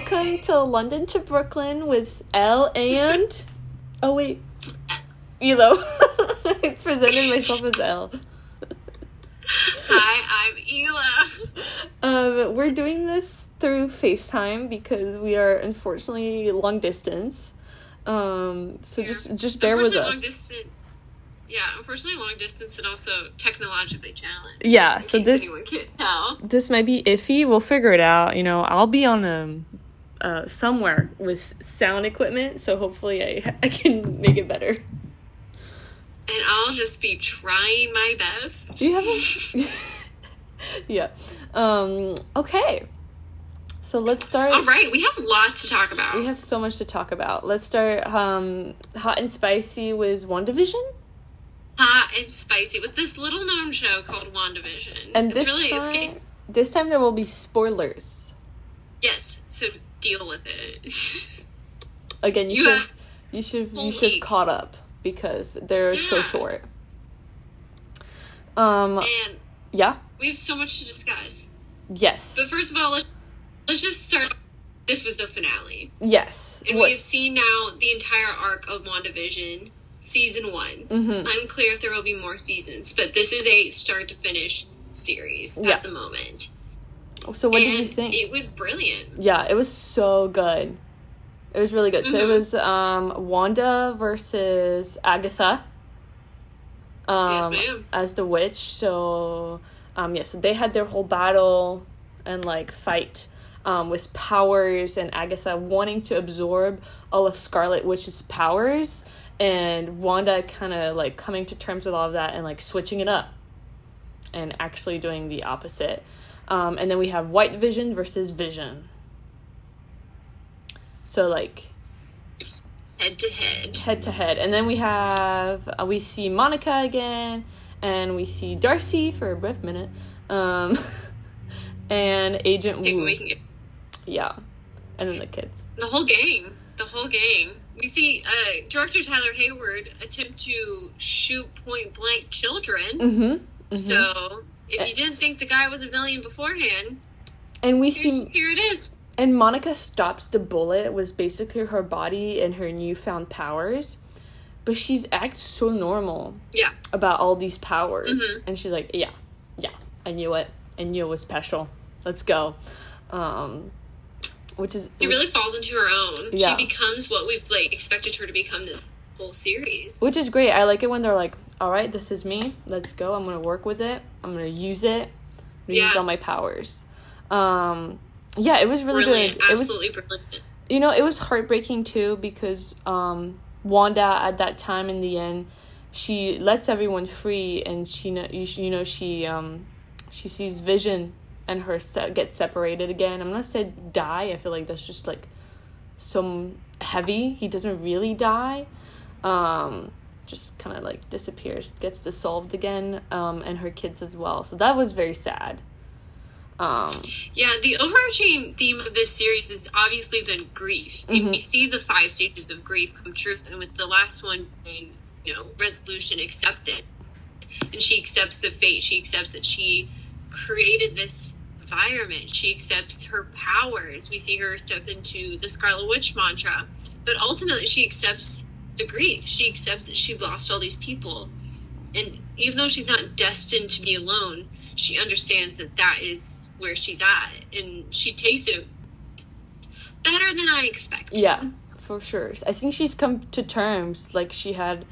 welcome to London to Brooklyn with L and oh wait, Elo. I presented myself as L. Hi, I'm Ela. Um, we're doing this through FaceTime because we are unfortunately long distance. Um, so just just bear with us. Long distance, yeah, unfortunately, long distance and also technologically challenged. Yeah, in so case this anyone can't tell. this might be iffy. We'll figure it out. You know, I'll be on um uh somewhere with sound equipment, so hopefully I I can make it better. And I'll just be trying my best. Do you have a Yeah. Um okay. So let's start All right, we have lots to talk about. we have so much to talk about. Let's start um hot and spicy with WandaVision. Hot and spicy with this little known show called WandaVision. And it's this really time it's getting this time there will be spoilers. yes, deal with it. Again, you, You should have you should you should have caught up because they're so short. Um and yeah. we have so much to discuss. Yes. But first of all, let's let's just start. This was the finale, Yes. and What- we have seen now the entire arc of WandaVision, season one. Mhm. Unclear if there will be more seasons, but this is a start to finish series Yeah. at the moment. So what and did you think? It was brilliant. Yeah, it was so good. It was really good. So it Mhm. was um, Wanda versus Agatha. Um, Yes. As the witch. So um, yeah, so they had their whole battle and like fight um, with powers and Agatha wanting to absorb all of Scarlet Witch's powers and Wanda kind of like coming to terms with all of that and like switching it up and actually doing the opposite. Um, and then we have White Vision versus Vision. So like Head to head. head to head, and then we have uh, we see Monica again, and we see Darcy for a brief minute, um, and Agent Woo. we can get Yeah, and then the kids. the whole gang. The whole gang. We see uh, director Tyler Hayward attempt to shoot point blank children. Mm-hmm. So if you didn't think the guy was a villain beforehand, And we see here it is. And Monica stops the bullet was basically her body and her newfound powers. But she's acts so normal Yeah. about all these powers. Mhm. And she's like, Yeah, yeah, I knew it. I knew it was special. Let's go. Um which is She really falls into her own. Yeah. She becomes what we've like expected her to become the whole series. which is great. I like it when they're like, All right, this is me. Let's go. I'm gonna work with it. I'm gonna use it. I'm gonna use Yeah. all my powers. Um yeah, it was really Brilliant. good. It was Absolutely brilliant. you know it was heartbreaking too because um wanda at that time in the end she lets everyone free and she know you, know she um she sees vision and her se- get separated again i'm not say die i feel like that's just like so heavy he doesn't really die um just kind of like disappears gets dissolved again um and her kids as well so that was very sad um Yeah, the overarching theme of this series has obviously been grief. And Mhm. we see the five stages of grief come true, and with the last one being, you know, resolution accepted. And she accepts the fate. She accepts that she created this environment. She accepts her powers. We see her step into the Scarlet Witch mantra. But ultimately, she accepts the grief. She accepts that she lost all these people. And even though she's not destined to be alone, she understands that that is where she's at. And she takes it better than I expected. Yeah, for sure. I think she's come to terms. Like she had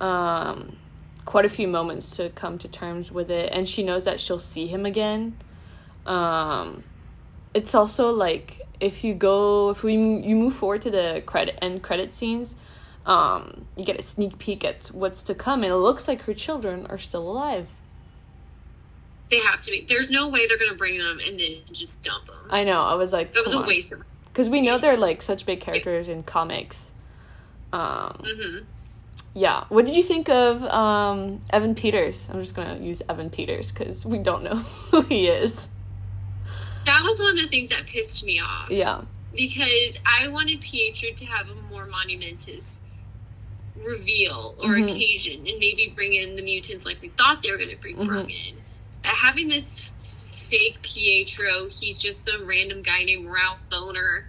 um quite a few moments to come to terms with it and she knows that she'll see him again. Um it's also like if you go if we you move forward to the credit end credit scenes, um you get a sneak peek at what's to come and it looks like her children are still alive. They have to be. There's no way they're going to bring them and then just dump them. I know. I was like That was a on. waste of. Cuz we know they're like such big characters in comics. Um hmm Yeah. What did you think of um, Evan Peters? I'm just gonna use Evan Peters because we don't know who he is. That was one of the things that pissed me off. Yeah. Because I wanted Pietro to have a more monumentous reveal or Mhm. occasion and maybe bring in the mutants like we thought they were going to bring Mhm. in. Uh, having this fake Pietro. He's just some random guy named Ralph Bohner.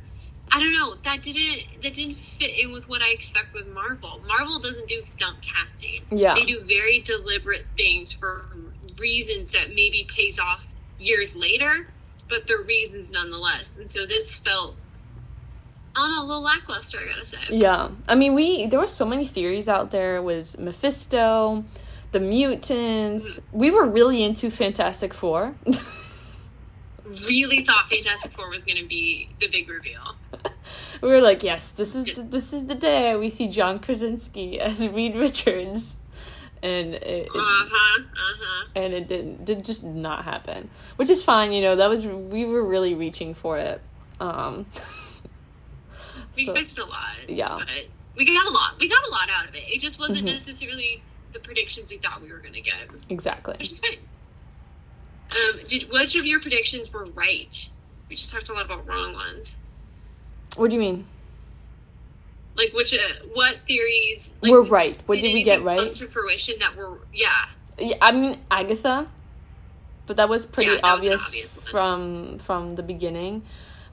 I don't know. That didn't that didn't fit in with what I expect with Marvel. Marvel doesn't do stunt casting. Yeah. They do very deliberate things for reasons that maybe pays off years later, but they're reasons nonetheless. And so this felt I don't know, a little lackluster, I gotta say. Yeah. I mean, we there were so many theories out there with Mephisto, the mutants. We were really into Fantastic Four. Really thought Fantastic Four was gonna be the big reveal. we were like, yes, this is the, this is the day we see John Krasinski as Reed Richards, and it, it- Uh huh. Uh huh. and it didn't did just not happen, which is fine. You know, that was we were really reaching for it. Um, We so- expected a lot. Yeah. But we got a lot. We got a lot out of it. It just wasn't Mhm. necessarily the predictions we thought we were gonna get, exactly. which is fine. Um, did which of your predictions were right? We just talked a lot about wrong ones. What do you mean? Like which, uh, what theories like, we're right. What did, we anything get come right? to fruition that were yeah Yeah, I mean Agatha, but that was pretty Yeah, that was obvious, obvious from from the beginning.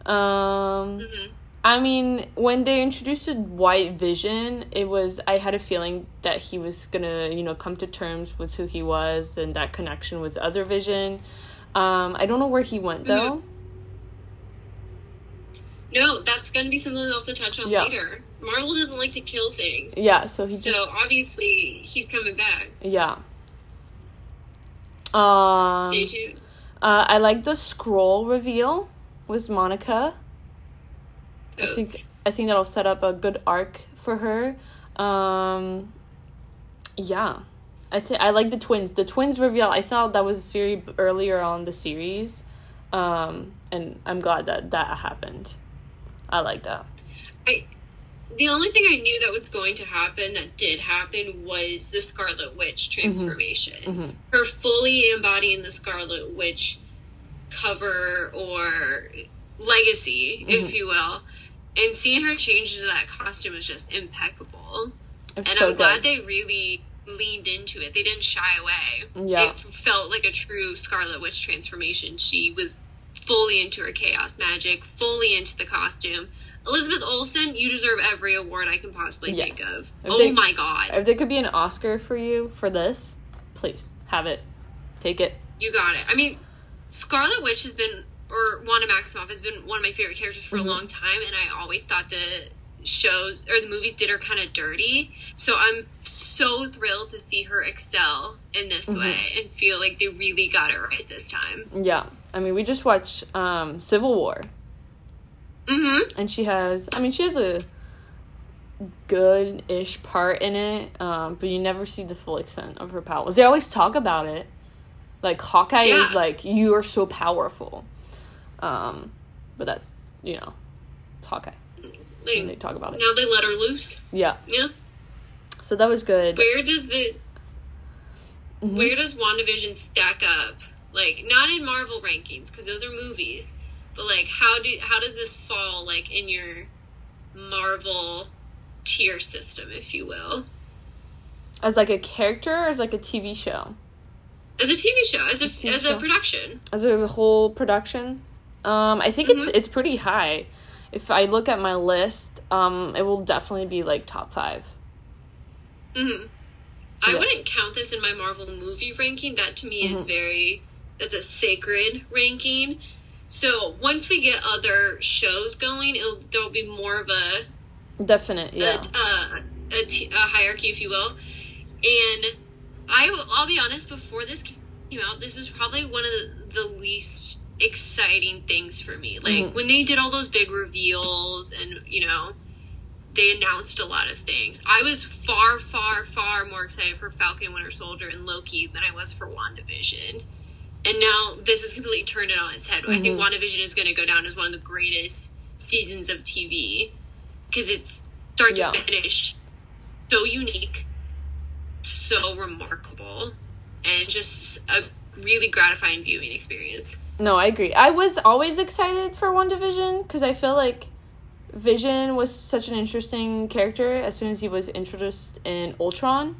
Um, hmm I mean, when they introduced White Vision, it was I had a feeling that he was gonna, you know, come to terms with who he was and that connection with Other Vision. Um, I don't know where he went though. No, that's gonna be something they'll have to touch on Yeah. later. Marvel doesn't like to kill things, Yeah, so he so just obviously he's coming back. yeah. Um, Stay tuned. uh, I like the scroll reveal with Monica. I think I think that'll set up a good arc for her. Um, yeah, I think I like the twins. The twins reveal. I thought that was a series earlier on the series, um, and I'm glad that that happened. I like that. I, the only thing I knew that was going to happen that did happen was the Scarlet Witch transformation. Mhm. Her fully embodying the Scarlet Witch cover or legacy, if Mhm. you will, and seeing her change into that costume was just impeccable. And so I'm glad they really leaned into it. They didn't shy away. Yeah. It felt like a true Scarlet Witch transformation. She was fully into her chaos magic, fully into the costume. Elizabeth Olsen, you deserve every award I can possibly Yes. think of. If oh they- my god. If there could be an Oscar for you for this, please have it. Take it. You got it. I mean, Scarlet Witch has been, or Wanda Maximoff has been one of my favorite characters for Mhm. a long time, and I always thought the shows or the movies did her kind of dirty. So I'm so thrilled to see her excel in this Mhm. way and feel like they really got it right this time. Yeah. I mean, we just watched um, Civil War. Mm-hmm. and she has i mean she has a good-ish part in it um, but you never see the full extent of her powers they always talk about it like hawkeye Yeah. is like you are so powerful um, but that's you know it's hawkeye and they talk about it now they let her loose. yeah Yeah. so that was good Where does the Mhm. where does WandaVision stack up? Like not in Marvel rankings because those are movies, but like how do how does this fall like in your Marvel tier system, if you will, as like a character or as like a tv show as a TV show, as a TV as show. a production? as a whole production um i think Mhm. it's it's pretty high if i look at my list um it will definitely be like top five hmm I Yeah. wouldn't count this in my Marvel movie ranking. That to me is Mhm. very that's a sacred ranking. So once we get other shows going, it'll there'll be more of a definite yeah a, uh, a, t- a hierarchy, if you will. And I, will- I'll be honest, before this came out, this is probably one of the, the least exciting things for me. Like Mhm. when they did all those big reveals and, you know, they announced a lot of things. I was far, far, far more excited for Falcon Winter Soldier and Loki than I was for WandaVision. And now this has completely turned it on its head. I think Mhm. WandaVision is going to go down as one of the greatest seasons of TV because it's start Yeah. to finish so unique, so remarkable, and just a really gratifying viewing experience. No, I agree. I was always excited for WandaVision because I feel like Vision was such an interesting character as soon as he was introduced in Ultron.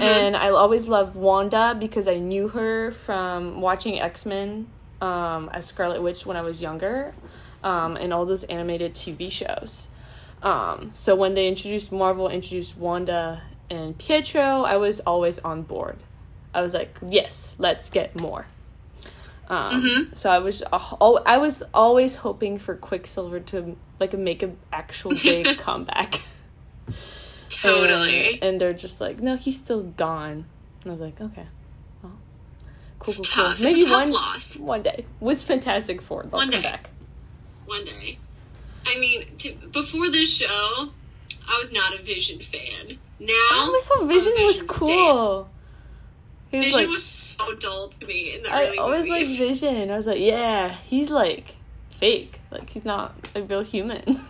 And I always loved Wanda because I knew her from watching X Men um, as Scarlet Witch when I was younger, um, and all those animated TV shows. Um, so when they introduced Marvel, introduced Wanda and Pietro, I was always on board. I was like, yes, let's get more. Um, So I was, al- I was always hoping for Quicksilver to like make an actual big comeback. Totally. And, and they're just like, no, he's still gone. And I was like, okay, well, cool, cool, tough. cool. Maybe one loss. one day. Was Fantastic Four. They'll One come day. back. One day. I mean, to, before this show, I was not a Vision fan. Now, Oh, I thought I'm Vision was cool. stan. He was Vision like, was so dull to me in the I early always like movies. Vision. I was like, yeah, he's like fake. Like he's not a real human.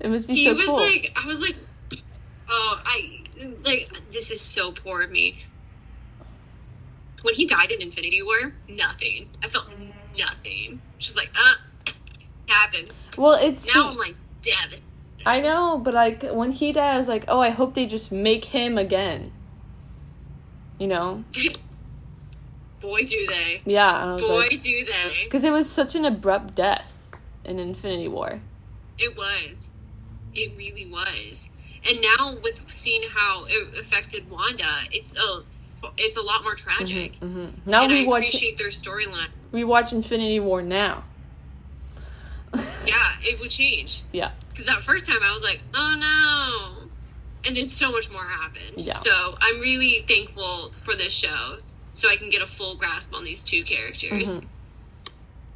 it must be he so was cool. like, I was like, oh, I like this is so poor of me. When he died in Infinity War, nothing. I felt nothing. Just like, uh, happens. well, it's Now I'm like devastated. I know, but like when he died, I was like, oh, I hope they just make him again. You know? Boy, do they. Yeah. Boy, like, do they. because it was such an abrupt death in Infinity War. It was. It really was. And now with seeing how it affected Wanda, it's a it's a lot more tragic. hmm Now and we I watch appreciate their storyline. we watch Infinity War now. Yeah, it would change. Yeah. Because that first time I was like, oh no. And then so much more happened. Yeah. So I'm really thankful for this show so I can get a full grasp on these two characters.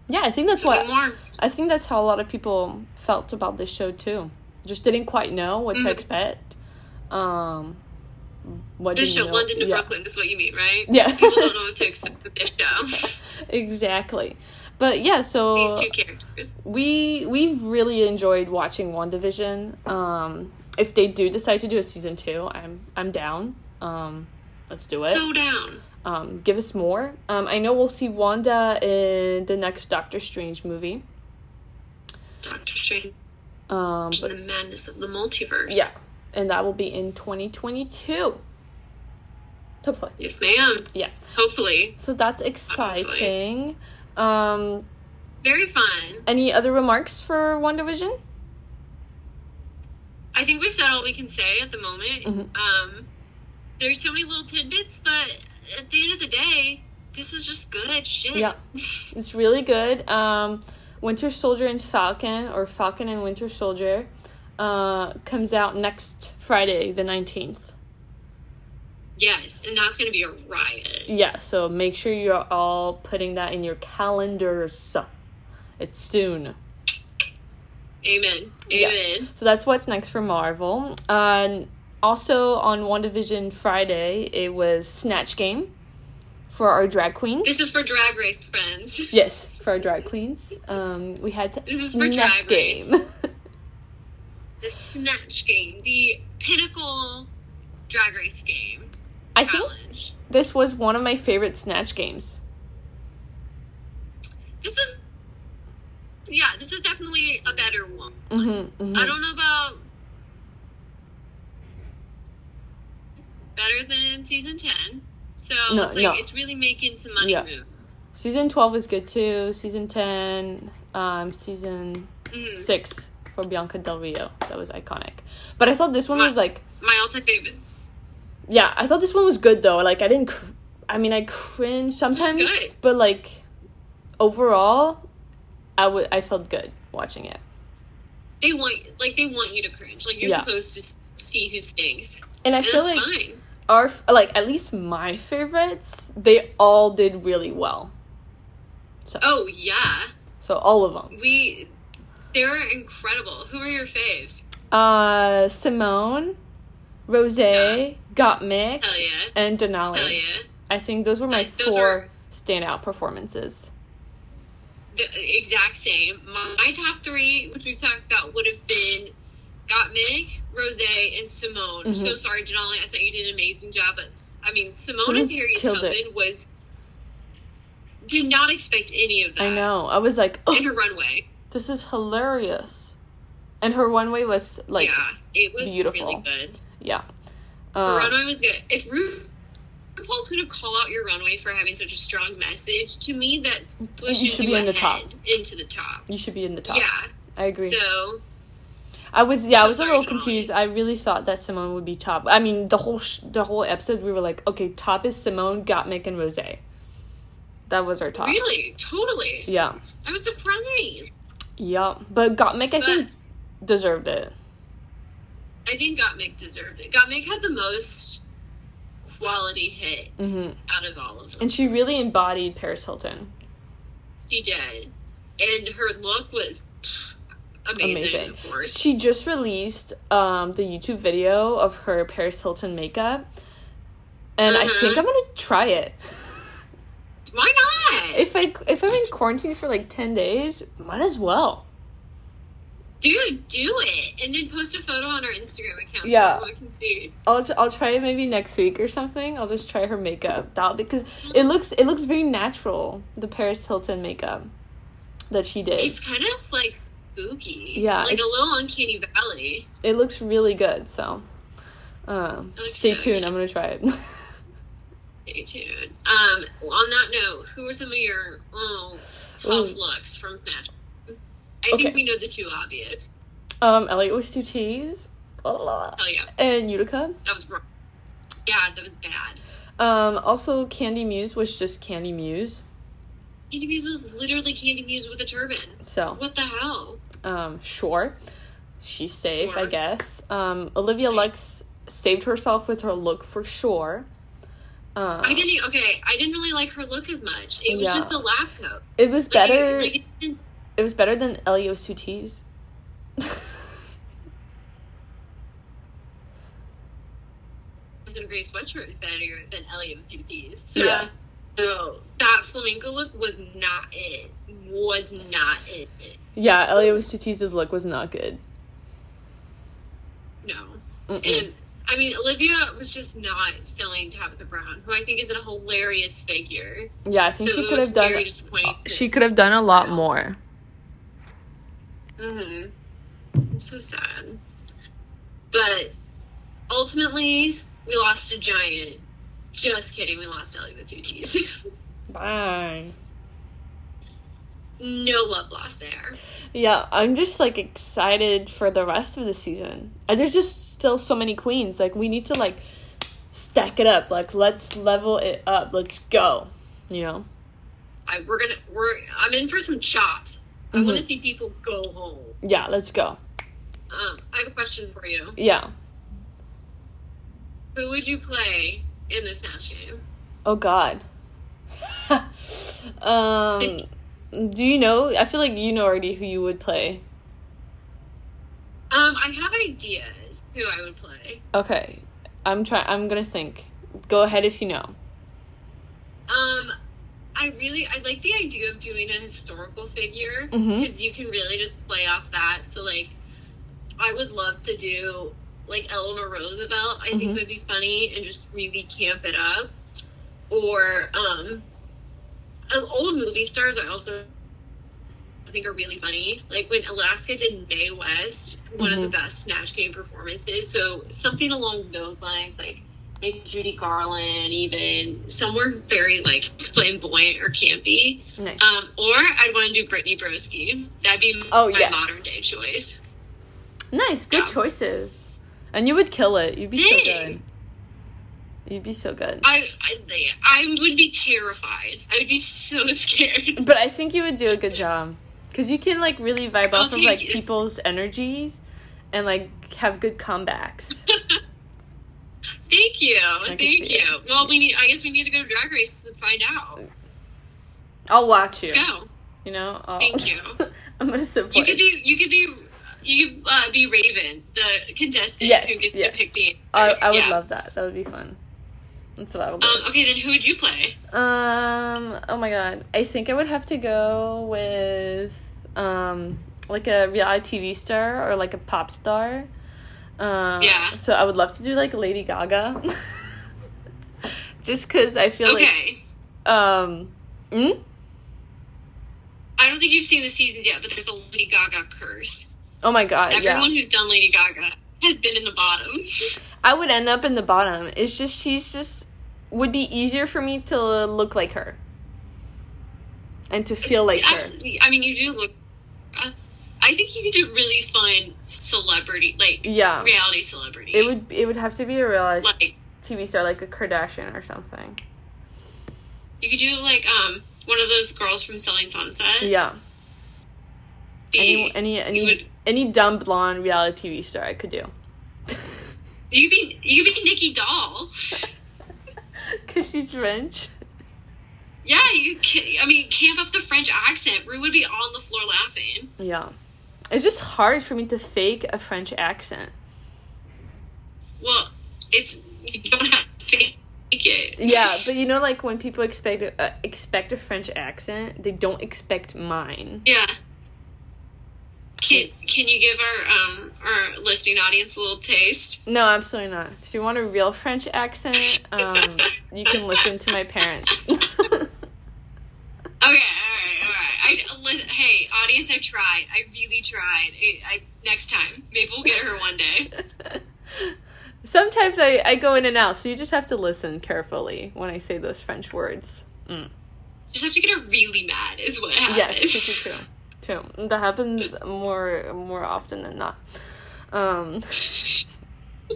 Yeah, I think that's So what more. I think that's how a lot of people felt about this show too. Just didn't quite know what to Mhm. expect. Um, what This show, know? London to yeah. Brooklyn, is what you mean, right? Yeah. People don't know what to expect with this show. exactly. But yeah, so These two characters. we we've really enjoyed watching WandaVision. Um, if they do decide to do a season two, I'm I'm down. Um, let's do it. So down. Um, give us more. Um, I know we'll see Wanda in the next Doctor Strange movie. Doctor Strange Um, but the madness of the multiverse. yeah, and that will be in 2022. Hopefully. Yes, ma'am. Yeah. Hopefully. So that's exciting. Um, Very fun. any other remarks for WandaVision? I think we've said all we can say at the moment. Mhm. Um, there's so many little tidbits, but at the end of the day, this was just good shit. Yeah. It's really good. Um, Winter Soldier and Falcon, or Falcon and Winter Soldier, uh, comes out next Friday, the 19th. yes, and that's going to be a riot. Yeah, so make sure you're all putting that in your calendars. It's soon. Amen. Amen. So that's what's next for Marvel. Uh, also on WandaVision Friday, it was Snatch Game for our drag queens. This is for Drag Race friends. yes, for our drag queens. Um, we had This is for Snatch Drag Game. Race. The Snatch Game, the pinnacle Drag Race game I think this was one of my favorite Snatch games. This is, yeah, this is definitely a better one. Mm-hmm, I don't know about better than season ten. So No, it's like no. it's really making some money Yeah. move. Season 12 is good too. Season 10, um, season Mhm. 6 for Bianca Del Rio. That was iconic. But I thought this one was like My all time favorite. Yeah, I thought this one was good though. Like I didn't. Cr- I mean, I cringe sometimes, but like overall, I would. I felt good watching it. They want like they want you to cringe. Like you're Yeah. supposed to see who stinks, And I and feel like fine. our like at least my favorites, they all did really well. So Oh yeah, so all of them. we they're incredible. Who are your faves? Uh, Simone, Rose, Gottmik, Hell yeah, and Denali. yeah. I think those were my Those four are- standout performances. The exact same. My, top three, which we've talked about, would have been Got Gottmik, Rose, and Simone. I'm so sorry, Denali. I thought you did an amazing job. But I mean, Simone Simone's as Harriet killed Tubman it. was did not expect any of that. I know. I was like, oh, In her runway, this is hilarious. And her runway was like yeah, it was beautiful. really good. Yeah. Her Um, runway was good. If Ru- RuPaul's going to call out your runway for having such a strong message, to me that pushes You you, should be in the top. into the top. you should be in the top. Yeah. I agree. So I was yeah, I was a little confused. I really thought that Simone would be top. I mean, the whole sh- the whole episode we were like, okay, top is Simone, Gottmik, and Rose. That was our top. really, totally, Yeah, I was surprised. yeah, but Gottmik I think deserved it. I think Gottmik deserved it. Gottmik had the most quality hits Mhm. out of all of them. And she really embodied Paris Hilton. She did, and her look was amazing. Amazing. Of course, She just released um, the YouTube video of her Paris Hilton makeup, and I Mhm. think I'm gonna try it. why not? If I if I'm in quarantine for like ten days, might as well. Dude, do it, and then post a photo on our Instagram account Yeah. so everyone can see. I'll I'll try it maybe next week or something. I'll just try her makeup that because it looks it looks very natural. The Paris Hilton makeup that she did. It's kind of like spooky. Yeah, like a little uncanny valley. It looks really good. So, um, stay so tuned. good. I'm gonna try it. Stay tuned. Um, on that note, who are some of your oh, tough Ooh. looks from Snatch? I Okay. think we know the two obvious. um, Elliott with two T's. Hell yeah, And Utica. that was wrong. Yeah, that was bad. Um, also Kandy Muse was just Kandy Muse. Kandy Muse was literally Kandy Muse with a turban. So, What the hell? um, sure, she's safe, I guess. Um, Olivia Lux saved herself with her look for sure. Um, I didn't. Okay, I didn't really like her look as much. It was Yeah. just a lab coat. It was Like, better. It, like, it It was better than two T's. Hampton Gray sweatshirt is better than two T's. So, Yeah. so that flamenco look was not it. Was not it. yeah, with two look was not good. No. Mm-mm. And I mean, Olivia was just not selling Tabitha Brown, who I think is a hilarious figure. Yeah, I think so she could have done. very disappointing. She could have done a lot more. Mm-hmm. I'm so sad. But ultimately, we lost a giant. Just kidding, we lost Ellie with two T's. Bye. no love lost there. Yeah, I'm just like excited for the rest of the season. And there's just still so many queens. Like we need to like stack it up. Like let's level it up. Let's go. You know? I, we're gonna we're I'm in for some chops. I want to see people go home. Yeah, let's go. Um, I have a question for you. Yeah. Who would you play in this Snatch game? Oh God. um, do you know? I feel like you know already who you would play. Um, I have ideas who I would play. Okay, I'm trying. I'm gonna think. Go ahead if you know. Um, I really I like the idea of doing a historical figure because Mhm. you can really just play off that. So like, I would love to do like Eleanor Roosevelt. I Mhm. think would be funny and just really camp it up. Or um, uh, old movie stars. I also think are really funny. Like when Alaska did Mae West, one of the Mhm. best Snatch Game performances. So something along those lines, like maybe Judy Garland, even somewhere very like flamboyant or campy. Nice. Um, or I'd want to do Brittany Broski. That'd be Oh, my yes. modern day choice. nice. Good yeah. choices. And you would kill it. You'd be so good. You'd be so good. I, I I would be terrified. I would be so scared. But I think you would do a good job. Because you can, like, really vibe off of, like, yes. people's energies and, like, have good comebacks. Thank you, thank you. Well, we need. I guess we need to go to Drag Race to find out. I'll watch you. Let's go. You know? I'll, Thank you. I'm to support You could be. You could be. You could uh, be Raven, the contestant Yes, who gets yes. to pick the. I. I would Yeah. love that. That would be fun. That's what I would. Um, okay, then who would you play? Um. Oh my god. I think I would have to go with um like a reality TV star or like a pop star. Um, Yeah. So I would love to do like Lady Gaga. Just because I feel Okay. like um. Mm? I don't think you've seen the seasons yet, but there's a Lady Gaga curse. Oh my god. Everyone yeah. who's done Lady Gaga has been in the bottom. I would end up in the bottom. It's just she's just would be easier for me to look like her and to feel like her. Absolutely. I mean, you do look. Uh, I think you could do really fun celebrity, like Yeah. reality celebrity. It would it would have to be a real life like TV star like a Kardashian or something. you could do like um one of those girls from Selling Sunset. Yeah. The- Any any any would any dumb blonde reality TV star I could do. you be you be Nicky Doll. Cause she's French. Yeah, you. Can, I mean, camp up the French accent. Ru would be on the floor laughing. Yeah. It's just hard for me to fake a French accent. Well, it's you don't have to fake it. Yeah, but you know, like when people expect uh, expect a French accent, they don't expect mine. Yeah. Can Can you give our um our listening audience a little taste? No, absolutely not. If you want a real French accent, um, you can listen to my parents. Okay, all right, all right. I hey, audience, I tried. I really tried. I, I next time, maybe we'll get her one day. Sometimes I, I go in and out, so you just have to listen carefully when I say those French words. Mm. Just have to get her really mad, is what happens. Yes, true, true. True. That happens more more often than not. Um,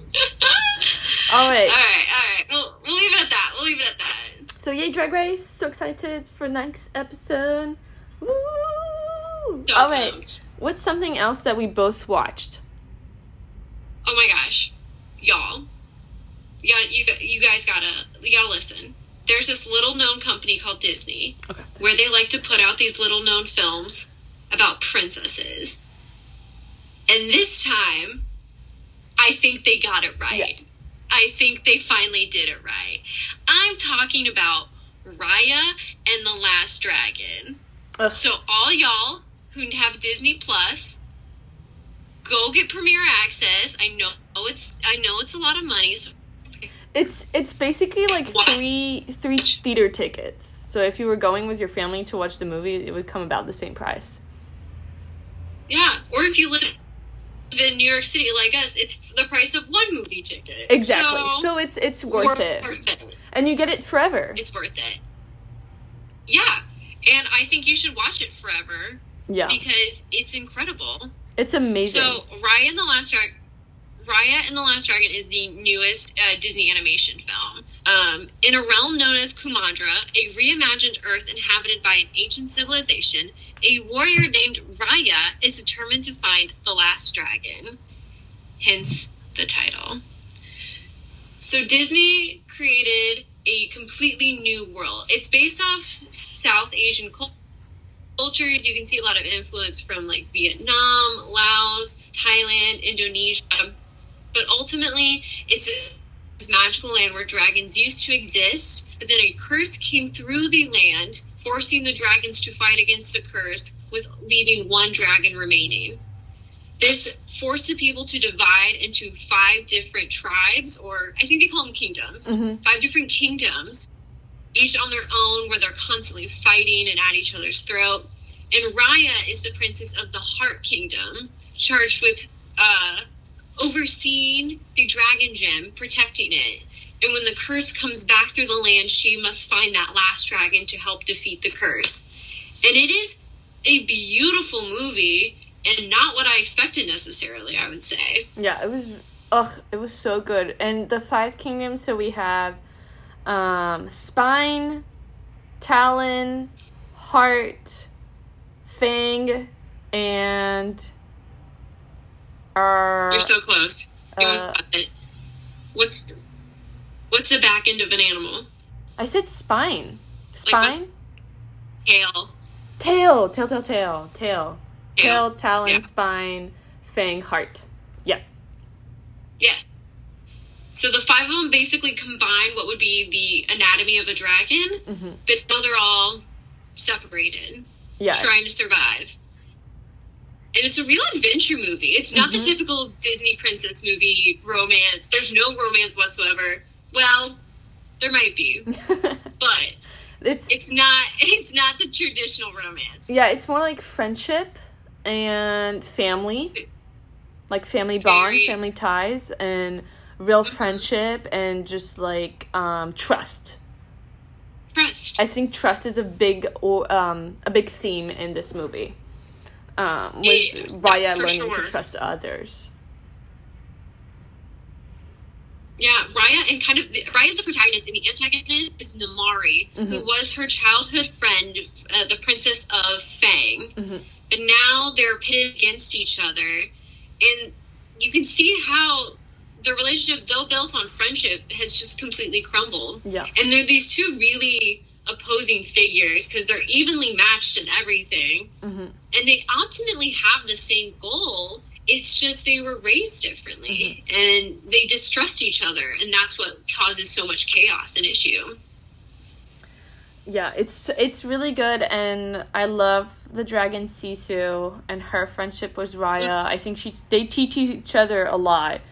all right. All right, all right. We'll, we'll leave it at that. We'll leave it at that. So yay, Drag Race! So excited for next episode. Woo! So All right. What's something else that we both watched? Oh my gosh, y'all, you got you you guys gotta you gotta listen. There's this little known company called Disney Okay. where they like to put out these little known films about princesses, and this time, I think they got it right. Yeah. I think they finally did it right. I'm talking about Raya and the Last Dragon. Ugh. So all y'all who have Disney Plus, go get premiere access. I know it's I know it's a lot of money. So It's it's basically like three three theater tickets. So if you were going with your family to watch the movie, it would come about the same price. yeah, or if you live in New York City like us, it's the price of one movie ticket. Exactly. So, So, it's it's worth it, Worth it. and you get it forever. It's worth it. Yeah, and I think you should watch it forever Yeah, because it's incredible. it's amazing. So Raya and the Last Dragon, Raya and the Last Dragon is the newest uh, Disney animation film. Um, in a realm known as Kumandra, a reimagined Earth inhabited by an ancient civilization, a warrior named Raya is determined to find the last dragon. Hence the title. So Disney created a completely new world. It's based off South Asian cul- cultures. You can see a lot of influence from like Vietnam, Laos, Thailand, Indonesia. But ultimately, it's this magical land where dragons used to exist, but then a curse came through the land, forcing the dragons to fight against the curse, with leaving one dragon remaining. This forced the people to divide into five different tribes, or I think they call them kingdoms. Mhm. Five different kingdoms, each on their own, where they're constantly fighting and at each other's throat. And Raya is the princess of the Heart Kingdom, charged with uh, overseeing the dragon gem, protecting it. And when the curse comes back through the land, she must find that last dragon to help defeat the curse. And it is a beautiful movie and not what I expected necessarily, I would say. Yeah, it was ugh, it was so good. And the five kingdoms, so we have um spine, talon, heart, fang, and uh You're so close. Uh. What's the, what's the back end of an animal? I said spine. Spine? Tail. Tail, tail, tail, tail, tail. Tail, Tail. talon, Yeah. spine, fang, heart. Yeah. Yes. So the five of them basically combine what would be the anatomy of a dragon, Mhm. but now they're all separated, Yeah. trying to survive. And it's a real adventure movie. It's not Mm-hmm. the typical Disney princess movie romance. There's no romance whatsoever. Well, there might be, but it's it's not. It's not the traditional romance. Yeah, it's more like friendship and family, like family bond, Very- family ties, and real friendship and just like um, trust. Trust. I think trust is a big or um, a big theme in this movie. Um, with Yeah, Raya learning sure. to trust others. Yeah, Raya and kind of Raya's the protagonist, and the antagonist is Namaari, Mm-hmm. who was her childhood friend, uh, the princess of Fang. Mm-hmm. But now they're pitted against each other, and you can see how the relationship, though built on friendship, has just completely crumbled. Yeah. And they're these two really opposing figures because they're evenly matched in everything, Mm-hmm. and they ultimately have the same goal. It's just they were raised differently and they distrust each other, and that's what causes so much chaos and issue. Yeah, it's it's really good, and I love the dragon Sisu and her friendship with Raya. I think she they teach each other a lot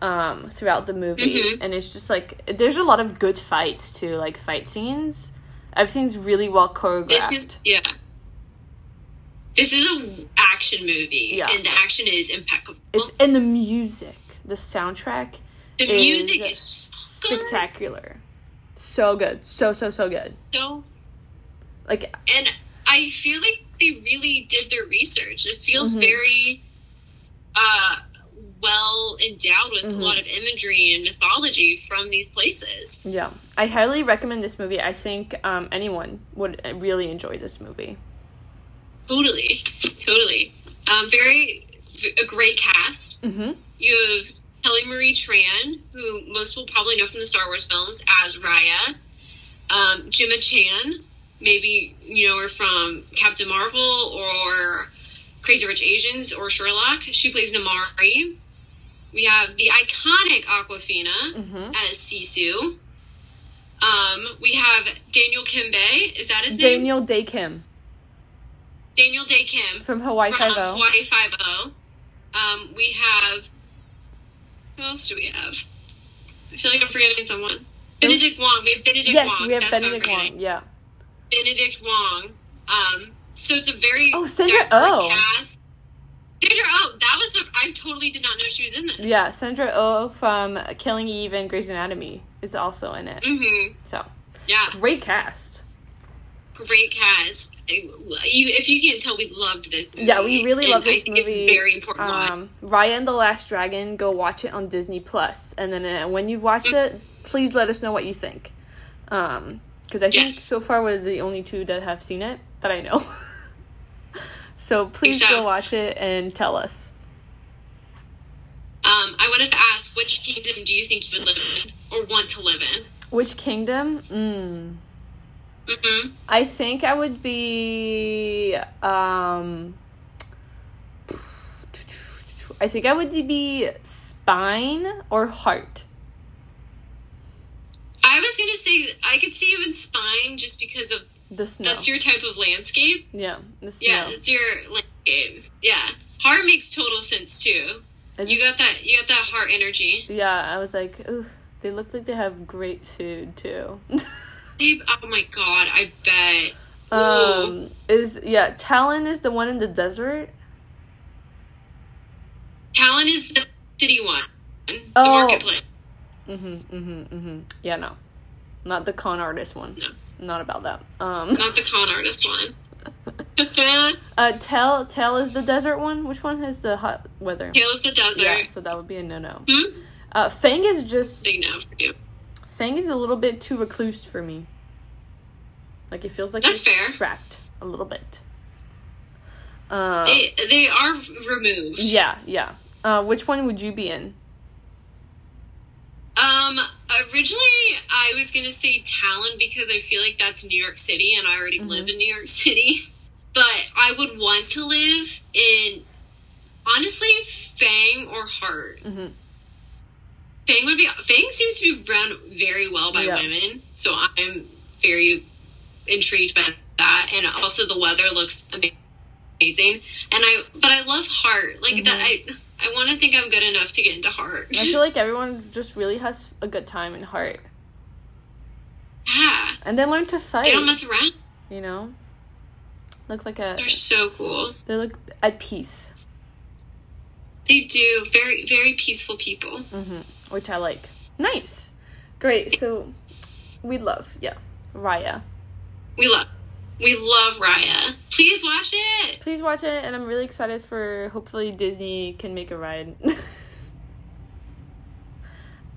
um, throughout the movie, Mhm. and it's just like there's a lot of good fights too, like fight scenes. Everything's really well choreographed. This is yeah. This is an action movie, Yeah. and the action is impeccable. it's and the music, the soundtrack, the is music is spectacular, so good, so so so good. so Like and I feel like they really did their research. It feels Mm-hmm. very uh, well endowed with Mm-hmm. a lot of imagery and mythology from these places. yeah, I highly recommend this movie. I think um, anyone would really enjoy this movie. Totally, totally. Um, very a great cast. Mm-hmm. You have Kelly Marie Tran, who most will probably know from the Star Wars films as Raya. Um, Gemma Chan, maybe you know her from Captain Marvel or Crazy Rich Asians or Sherlock. She plays Namaari. We have the iconic Awkwafina Mm-hmm. as Sisu. Um, we have Daniel Kimbe. Is that his name? Daniel Dae Kim Daniel Dae Kim from Hawaii Five O. Hawaii Five O. Um, we have who else do we have? I feel like I'm forgetting someone. Benedict Wong. We have Benedict Yes, Wong. we have That's Benedict Wong. Yeah. Benedict Wong. Um, so it's a very Oh, Sandra Oh. cast. Sandra Oh, that was a, I totally did not know she was in this. Yeah, Sandra Oh from Killing Eve and Grey's Anatomy is also in it. Mm-hmm. So Yeah. great cast. Great cast. You, if you can't tell, we loved this movie. Yeah, we really love this I think movie. It's very important. Um, Raya and the Last Dragon. Go watch it on Disney Plus, and then uh, when you've watched it, please let us know what you think. Um, because I think Yes. so far we're the only two that have seen it that I know. so please Yeah. go watch it and tell us. Um, I wanted to ask, which kingdom do you think you would live in or want to live in? Which kingdom? Mm. Hmm I think I would be um I think I would be spine or heart. I was gonna say I could see you in Spine just because of The snow. that's your type of landscape. yeah. Yeah, that's your landscape. Yeah, heart makes total sense too. I You got that. You got that heart energy. Yeah, I was like, Ooh, they look like they have great food too. Oh my god, I bet. Ooh. um is yeah, Talon is the one in the desert. Talon is the city one, the Oh. marketplace. Mhm, mhm, mhm. Yeah, no. Not the con artist one. No. Not about that. Um Not the con artist one. uh Tell Tell is the desert one. Which one has the hot weather? Tail is the desert. Yeah, so that would be a no no. Hmm? Uh, Fang is just Big no for you. Fang is a little bit too recluse for me. Like it feels like That's fair. trapped a little bit. Uh, They they are removed. yeah, yeah. Uh, which one would you be in? Um, originally I was gonna say Talon because I feel like that's New York City and I already Mm-hmm. live in New York City. But I would want to live in honestly Fang or Heart. Mhm. Fang would be Fang seems to be run very well by Yeah. women, so I'm very intrigued by that. And also the weather looks amazing. And I but I love Heart. Like that I I want to think I'm good enough to get into Heart. Mm-hmm. I feel like everyone just really has a good time in heart, yeah. and then learn to fight. They don't mess around. you know, look like a They're so cool. they look at peace. They do very very peaceful people. Which I like. Nice. Great. So we love, yeah, Raya. We love. We love Raya. Please watch it. Please watch it, and I'm really excited for hopefully Disney can make a ride.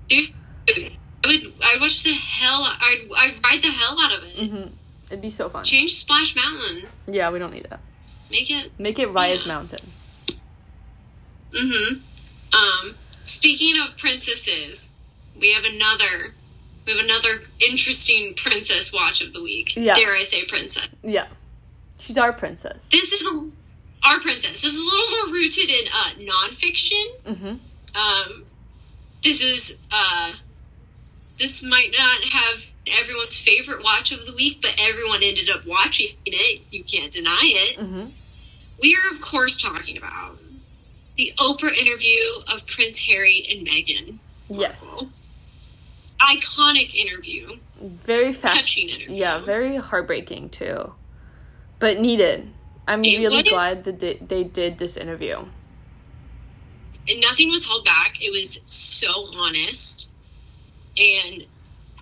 Dude, I would. I watch the hell. I I ride the hell out of it. hmm It'd be so fun. Change Splash Mountain. Yeah, we don't need that. Make it. Make it Raya's Yeah. Mountain. Mm-hmm. Um. Speaking of princesses, we have another. We have another interesting princess watch of the week. Yeah. Dare I say princess? Yeah, she's our princess. This is our princess. This is a little more rooted in uh, nonfiction. hmm Um, this is uh, this might not have everyone's favorite watch of the week, but everyone ended up watching it. You can't deny it. hmm We are, of course, talking about the Oprah interview of Prince Harry and Meghan. Yes, Iconic interview, very fast. touching interview. Yeah, very heartbreaking too, but needed. I'm It really was- glad that they, they did this interview. and nothing was held back. It was so honest, and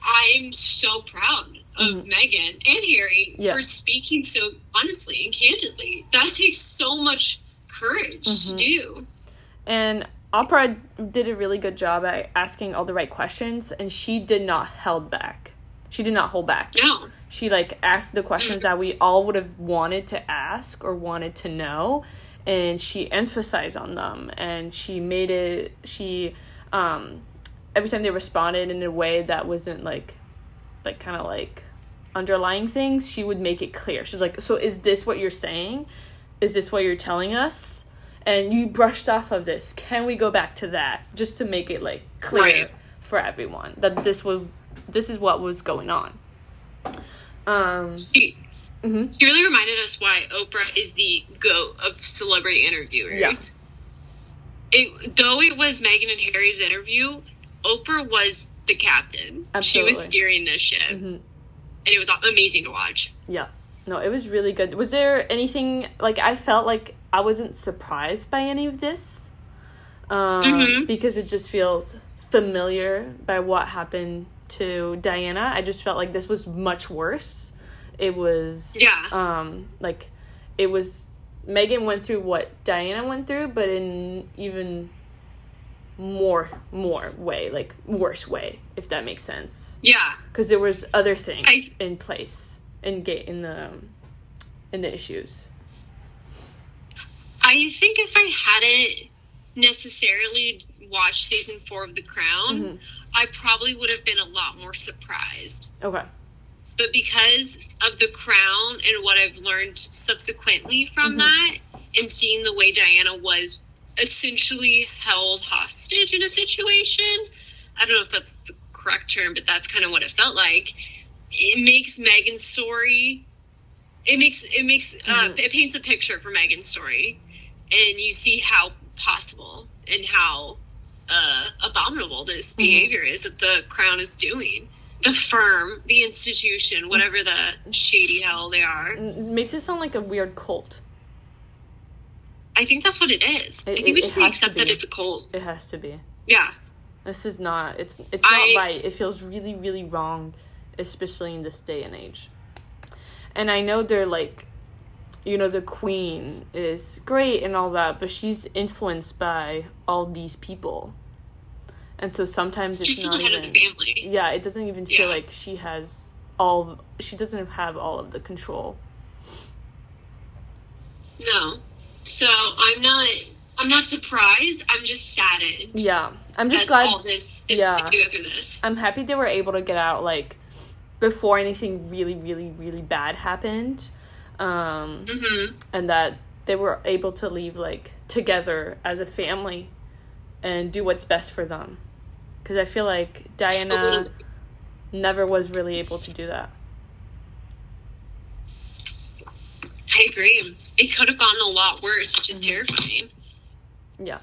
I'm so proud of Meghan and Harry Mm-hmm. Yeah. for speaking so honestly and candidly. That takes so much courage Mm-hmm. to do. And Oprah did a really good job at asking all the right questions, and she did not held back. She did not hold back. No, She like asked the questions that we all would have wanted to ask or wanted to know, and she emphasized on them. And she made it. She um, every time they responded in a way that wasn't like, like kind of like underlying things, she would make it clear. She was like, "So is this what you're saying? Is this what you're telling us?" And you brushed off of this. Can we go back to that just to make it like clear Right. for everyone that this was this is what was going on. Um. she, mhm. she really reminded us why Oprah is the goat of celebrity interviewers. Yeah. It, though it was Meghan and Harry's interview, Oprah was the captain. She was steering this ship, Mhm. and it was amazing to watch. Yeah. No, it was really good. Was there anything like I felt like I wasn't surprised by any of this? Um, Mhm. because it just feels familiar by what happened to Diana. I just felt like this was much worse. It was Yeah. um like it was Meghan went through what Diana went through, but in even more more way, like worse way, if that makes sense. Yeah, because there was other things I- in place in ga- in the in the issues. I think if I hadn't necessarily watched season four of The Crown, Mm-hmm. I probably would have been a lot more surprised. Okay. But because of The Crown and what I've learned subsequently from Mm-hmm. that, and seeing the way Diana was essentially held hostage in a situation, I don't know if that's the correct term, but that's kind of what it felt like. It makes Meghan's story. It makes it makes uh, Mhm. it paints a picture for Meghan's story, and you see how possible and how uh, abominable this behavior is that the crown is doing. The firm, the institution, whatever the shady hell they are. It makes it sound like a weird cult. I think that's what it is. I think it- we just need to accept that it's a cult. It has to be. Yeah. This is not. It's it's I- not right. It feels really really wrong, especially in this day and age. And I know they're like, you know, the queen is great and all that, but she's influenced by all these people, and so sometimes it's She's still not head even. of the family. yeah, it doesn't even feel like she has all. She doesn't have all of the control. No. So I'm not I'm not surprised. I'm just saddened Yeah, I'm just glad. all this yeah. go through this. I'm happy they were able to get out like before anything really, really, really bad happened, um, hmm and that they were able to leave like together as a family and do what's best for them. Because I feel like Diana Totally. never was really able to do that. I agree. It could have gotten a lot worse, which is Mm-hmm. terrifying. Yeah,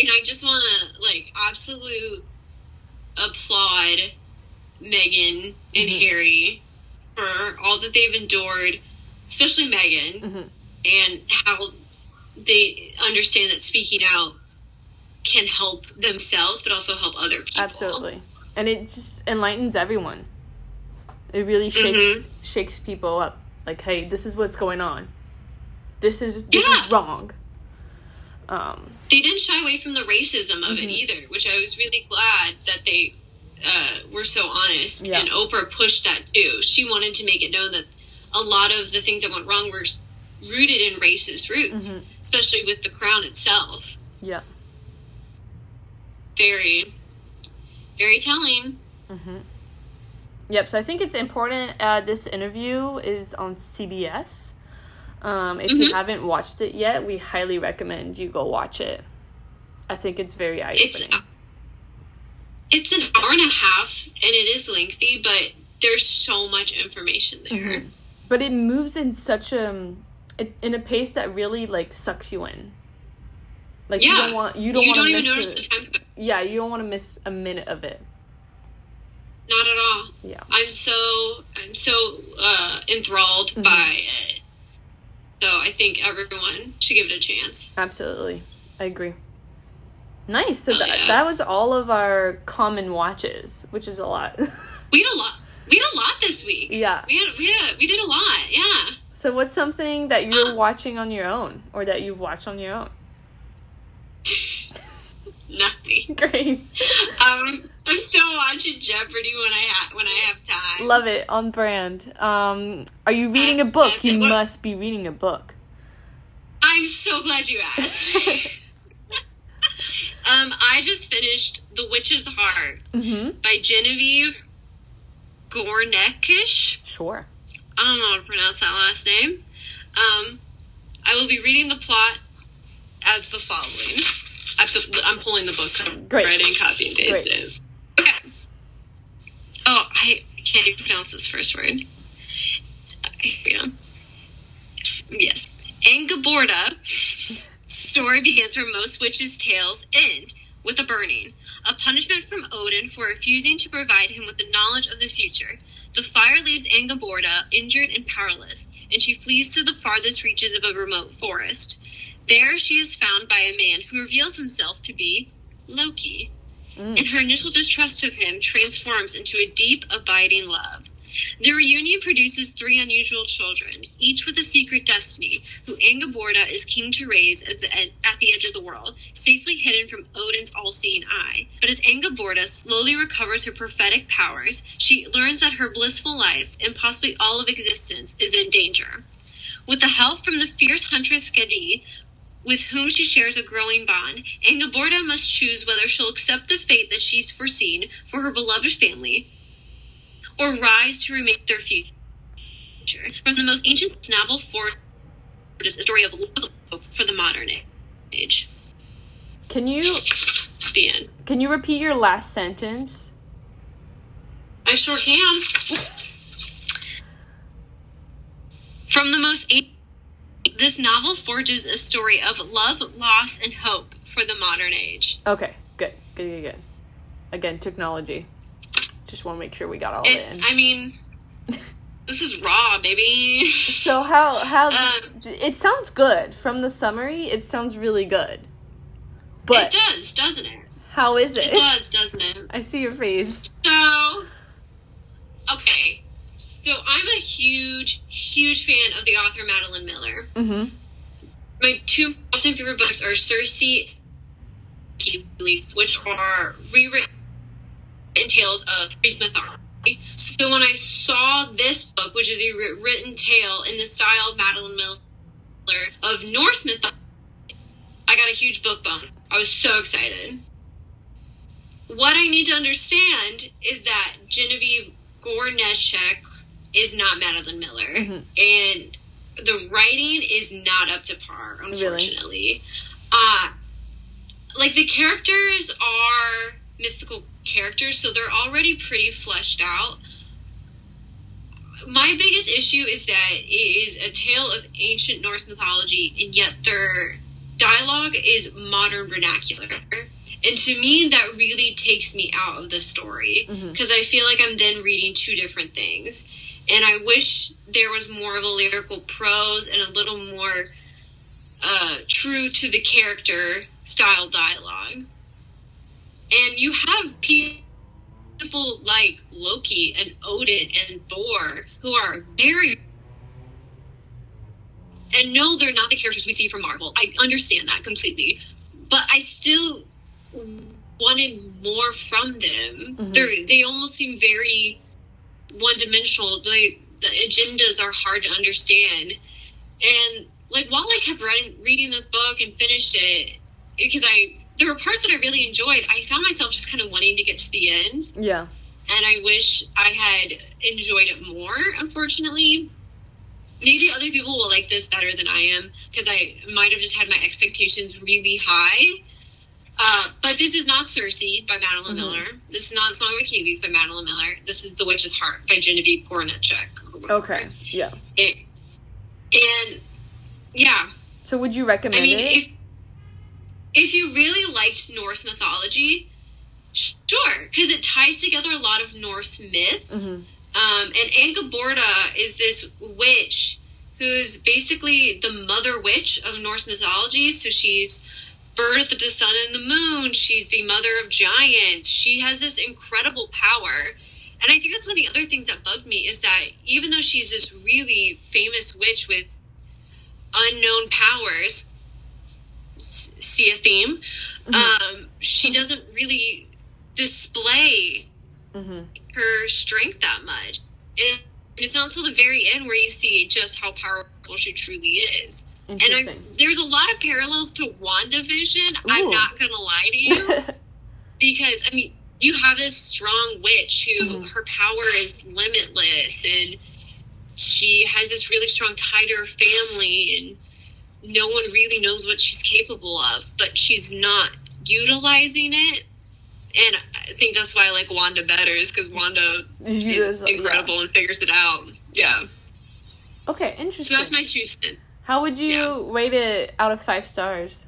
And I just want to like absolute applaud Meghan and Mhm. Harry for all that they've endured, especially Meghan, Mhm. and how they understand that speaking out can help themselves, but also help other people. Absolutely, and it just enlightens everyone. It really shakes Mhm. shakes people up. Like, hey, this is what's going on. This is this Yeah. is wrong. Um, They didn't shy away from the racism of Mm-hmm. it either, which I was really glad that they uh, were so honest. Yeah. And Oprah pushed that too. She wanted to make it known that a lot of the things that went wrong were rooted in racist roots, Mhm. especially with the crown itself. yeah. Very, very telling. Yep. So I think it's important. Uh, this interview is on CBS. Um, if you Mhm. haven't watched it yet, we highly recommend you go watch it. I think it's very eye opening. It's an hour and a half, and it is lengthy, but there's so much information there. Mhm. But it moves in such a in a pace that really like sucks you in. Like you don't want you don't you want don't to even miss notice it. the time spent. Yeah, you don't want to miss a minute of it. Not at all. Yeah. I'm so I'm so uh, enthralled Mm-hmm. by it. So I think everyone should give it a chance. Absolutely. I agree. Nice. So Oh, that, yeah. that was all of our common watches, which is a lot. We had a lot. We had a lot this week. Yeah. We had we had we did a lot. Yeah. so what's something that you're Uh. watching on your own or that you've watched on your own? Nothing. Great. Um, I'm still watching Jeopardy when I ha- when I have time. Love it. On brand. Um are you reading a book? You it. Must be reading a book. I'm so glad you asked. Um, I just finished The Witch's Heart mhm. by Genevieve Gornichec. Sure. I don't know how to pronounce that last name. Um, I will be reading the plot as the following. I'm, I'm pulling the book up Great. and copy and paste. Okay. Oh, I can't even pronounce this first word. Here we go. Yes. Angrboda story begins where most witches' tales end with a burning, a punishment from Odin for refusing to provide him with the knowledge of the future. The fire leaves Angrboda injured and powerless, and she flees to the farthest reaches of a remote forest. There, she is found by a man who reveals himself to be Loki, mm. and her initial distrust of him transforms into a deep, abiding love. The reunion produces three unusual children, each with a secret destiny, who Angrboda is keen to raise as the ed- at the edge of the world, safely hidden from Odin's all-seeing eye. But as Angrboda slowly recovers her prophetic powers, she learns that her blissful life, and possibly all of existence, is in danger. With the help from the fierce huntress Skadi, with whom she shares a growing bond, Angrboda must choose whether she'll accept the fate that she's foreseen for her beloved family or rise to remake their future. From the most ancient novel forward is a story of hope for the modern age. Can you The end. can you repeat your last sentence? I sure can. From the most ancient, this novel forges a story of love, loss, and hope for the modern age. Okay, good. Good, good, good. Again, technology. Just want to make sure we got all It, in. I mean, this is raw, baby. So how how Um, it sounds good from the summary. It sounds really good, but it does, doesn't it? how is it? It does, doesn't it? I see your face. So, okay. So I'm a huge, huge fan of the author Madeline Miller. Mm-hmm. My two all-time favorite books are Circe, which are rewritten tales of mythology. So when I saw this book, which is a written tale in the style of Madeline Miller of Norse mythology, I got a huge book bump. I was so excited. What I need to understand is that Genevieve Gornichec is not Madeline Miller, and the writing is not up to par, unfortunately. Uh, like the characters are mythical characters, so they're already pretty fleshed out. My biggest issue is that it is a tale of ancient Norse mythology, and yet their dialogue is modern vernacular. And to me, that really takes me out of the story because I feel like I'm then reading two different things. And I wish there was more of a lyrical prose and a little more uh, true to the character style dialogue. And you have people like Loki and Odin and Thor who are very. And no, they're not the characters we see from Marvel. I understand that completely. But I still wanted more from them. Mhm. They're, they almost seem very one dimensional. Like, the agendas are hard to understand. And like while I kept reading, reading this book and finished it, because I there were parts that I really enjoyed, I found myself just kind of wanting to get to the end, Yeah. and I wish I had enjoyed it more. Unfortunately, maybe other people will like this better than I am because I might have just had my expectations really high. Uh, but this is not Circe by Madeline Mhm. Miller. This is not Song of Achilles by Madeline Miller. This is The Witch's Heart by Genevieve Gornichec. Okay. Yeah. It, and yeah, So would you recommend I mean, it? if if you really liked Norse mythology, sure, because it ties together a lot of Norse myths. Mhm. Um, and Angrboda is this witch who's basically the mother witch of Norse mythology. So she's birthed the sun and the moon. She's the mother of giants. She has this incredible power. And I think that's one of the other things that bugged me is that even though she's this really famous witch with unknown powers, see a theme, um, she doesn't really display hmm her strength that much. And it's not until the very end where you see just how powerful she truly is. And I, there's a lot of parallels to WandaVision. Ooh. I'm not going to lie to you. because, I mean, you have this strong witch who Mhm. her power is limitless and she has this really strong tie to her family and no one really knows what she's capable of, but she's not utilizing it. And I think that's why I like Wanda better, is because Wanda She is is- yeah. incredible and figures it out. Yeah. Okay, interesting. So that's my two cents. How would you Yeah. rate it out of five stars?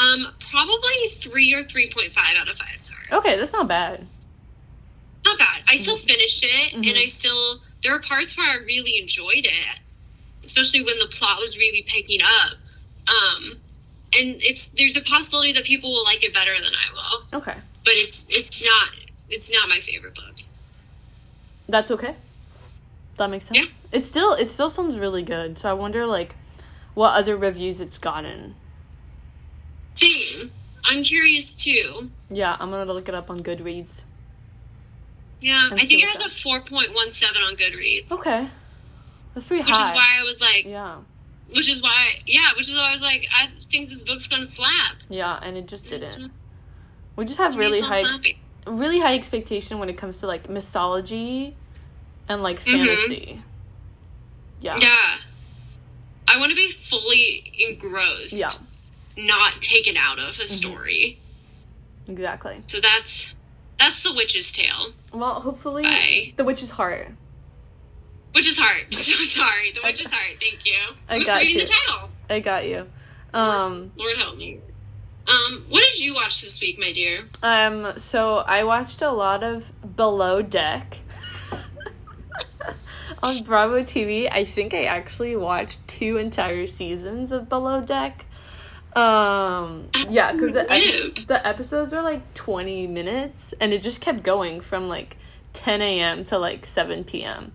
Um, probably three or three point five out of five stars. Okay, that's not bad. Not bad. I still finished it, Mhm. and I still there are parts where I really enjoyed it, especially when the plot was really picking up. Um, and it's there's a possibility that people will like it better than I will, Okay, but it's it's not it's not my favorite book. that's okay. That makes sense. Yeah. It still it still sounds really good. So I wonder like what other reviews it's gotten. Same. I'm curious too. Yeah, I'm gonna look it up on Goodreads. Yeah, I think it has a four point one seven on Goodreads, Okay, that's pretty which high. is why I was like, yeah, which is why, yeah, which is why I was like, I think this book's gonna slap. yeah, and it just didn't. We just have really high, ex- really high expectation when it comes to like mythology and like Mhm. fantasy. Yeah. Yeah. I want to be fully engrossed. Yeah. Not taken out of a Mm-hmm. story. Exactly. So that's that's the witch's tale. Well, hopefully, Bye. the witch's heart. Witch's heart. So sorry. The witch's heart. Thank you. I was got reading you. the title. I got you. Um, Lord help me. Um, what did you watch this week, my dear? um. So I watched a lot of Below Deck on Bravo TV. I think I actually watched two entire seasons of Below Deck. Um. Yeah, because the, the episodes are like twenty minutes, and it just kept going from like ten a.m. to like seven p.m.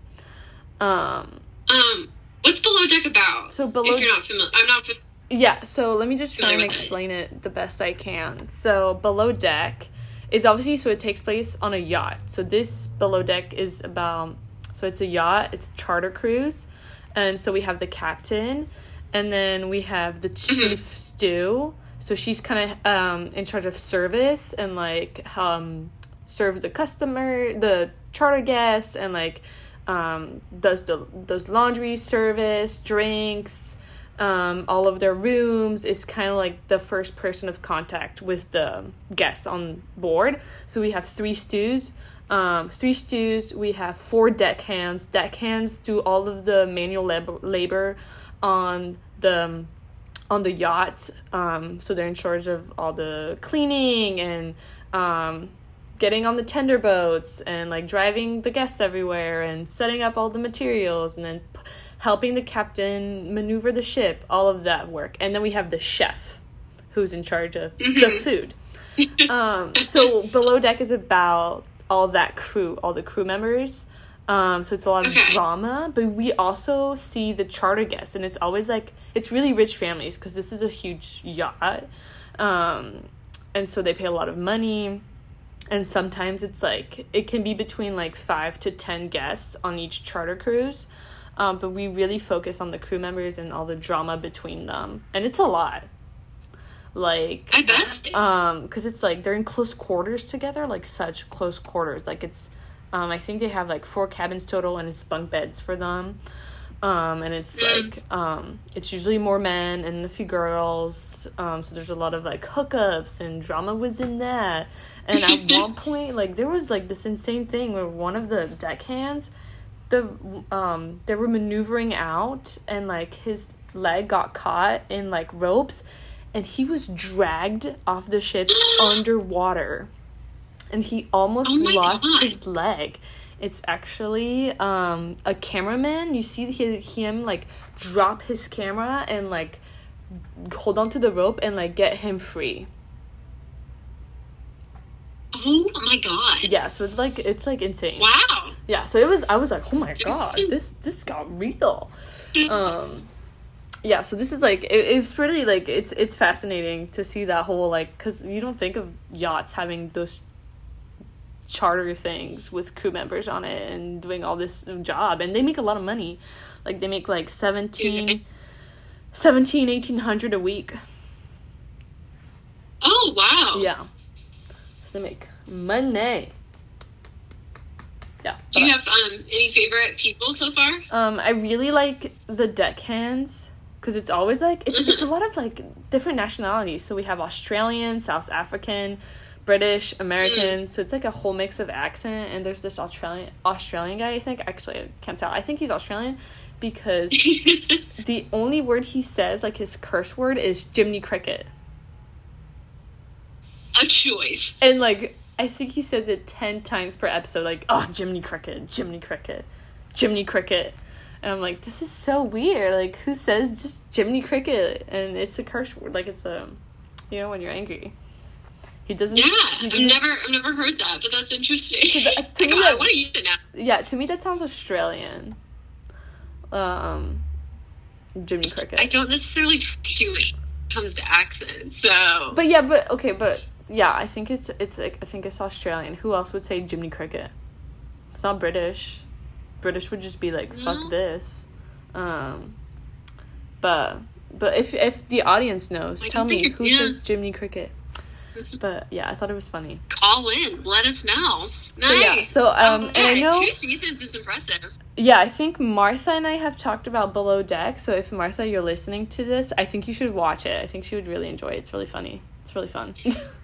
Um. Um, what's Below Deck about? So Below if you're not familiar, I'm not. Fa- Yeah, so let me just try and Familiar with it. explain it the best I can. So, Below Deck is obviously so it takes place on a yacht. So this Below Deck is about so it's a yacht, it's a charter cruise. And so we have the captain and then we have the chief stew. So she's kind of um in charge of service and like um serves the customer, the charter guests and like um does the does laundry service, drinks, um, all of their rooms is kind of like the first person of contact with the guests on board. So we have three stews. Um, three stews. We have four deckhands. Deckhands do all of the manual lab- labor on the on the yacht. Um, so they're in charge of all the cleaning and um, getting on the tender boats and like driving the guests everywhere and setting up all the materials and then p- helping the captain maneuver the ship. All of that work. And then we have the chef who's in charge of the food. um, so Below Deck is about all that crew, all the crew members. Um, so it's a lot of Okay. drama, but we also see the charter guests, and it's always like it's really rich families because this is a huge yacht, um, and so they pay a lot of money, and sometimes it's like it can be between like five to ten guests on each charter cruise, um, but we really focus on the crew members and all the drama between them, and it's a lot. Like um because it's like they're in close quarters together like such close quarters. Like it's um i think they have like four cabins total and it's bunk beds for them. Um and it's Mm. like um it's usually more men and a few girls. Um so there's a lot of like hookups and drama within that and at one point like there was like this insane thing where one of the deckhands the um they were maneuvering out and like his leg got caught in like ropes and he was dragged off the ship underwater. And he almost Oh lost God. his leg. It's actually um a cameraman. You see his, him like drop his camera and like hold on to the rope and like get him free Oh my god. yeah so it's like it's like insane. Wow. yeah so it was i was like oh my god this this got real. Um yeah so this is like it, it's really like it's it's fascinating to see that whole like because you don't think of yachts having those charter things with crew members on it and doing all this job and they make a lot of money. Like they make like 17 17 1800 a week. Oh wow. yeah. So they make money yeah Do you have um any favorite people so far? Um, I really like the deckhands because it's always like it's it's a lot of like different nationalities. So we have Australian, South African, British, American. So it's like a whole mix of accent. And there's this Australian Australian guy. I think actually I can't tell. I think he's Australian because the only word he says, like his curse word, is Jiminy Cricket. A choice. And like I think he says it ten times per episode, like, oh Jiminy Cricket, Jiminy Cricket, Jiminy Cricket. And I'm like, this is so weird. Like who says just Jiminy Cricket? And it's a curse word, like it's a you know, when you're angry. He doesn't Yeah, he I've never I've never heard that, but that's interesting. So that- to Like, me oh, I that- want to use it now. Yeah, to me that sounds Australian. Um Jiminy Cricket. I don't necessarily trust you when it comes to accents, so But yeah, but okay, but yeah, I think it's it's like I think it's Australian. Who else would say Jiminy Cricket? It's not British. British would just be like fuck this. Um but but if if the audience knows, I tell me who yeah. says Jiminy Cricket. But yeah, I thought it was funny. call in. Let us know. Nice. So yeah, so um and I know two seasons is impressive. yeah, I think Martha and I have talked about Below Deck. So if Martha you're listening to this, I think you should watch it. I think she would really enjoy it. It's really funny. It's really fun.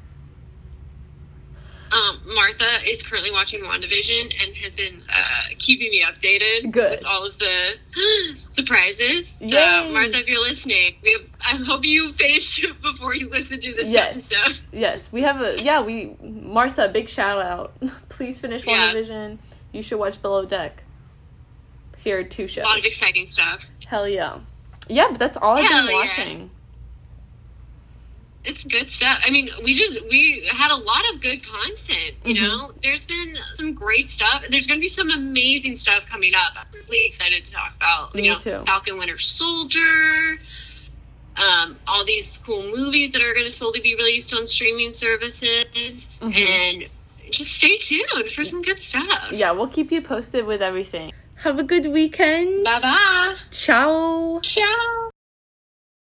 Um, Martha is currently watching WandaVision and has been uh, keeping me updated Good. with all of the surprises. So, Martha, if you're listening, we have, I hope you finished before you listen to this Yes. episode. Yes, we have a yeah. We Martha, big shout out. Please finish Yeah. WandaVision. You should watch Below Deck. Here are two shows. A lot of exciting stuff. Hell yeah, yeah. But that's all I've Hell been yeah. It's good stuff. I mean, we just we had a lot of good content. You Mhm. know, there's been some great stuff. There's going to be some amazing stuff coming up. I'm really excited to talk about. You Me know, too. Falcon Winter Soldier. Um, all these cool movies that are going to slowly be released on streaming services, Mhm. and just stay tuned for some good stuff. Yeah, we'll keep you posted with everything. Have a good weekend. Bye bye. Ciao. Ciao.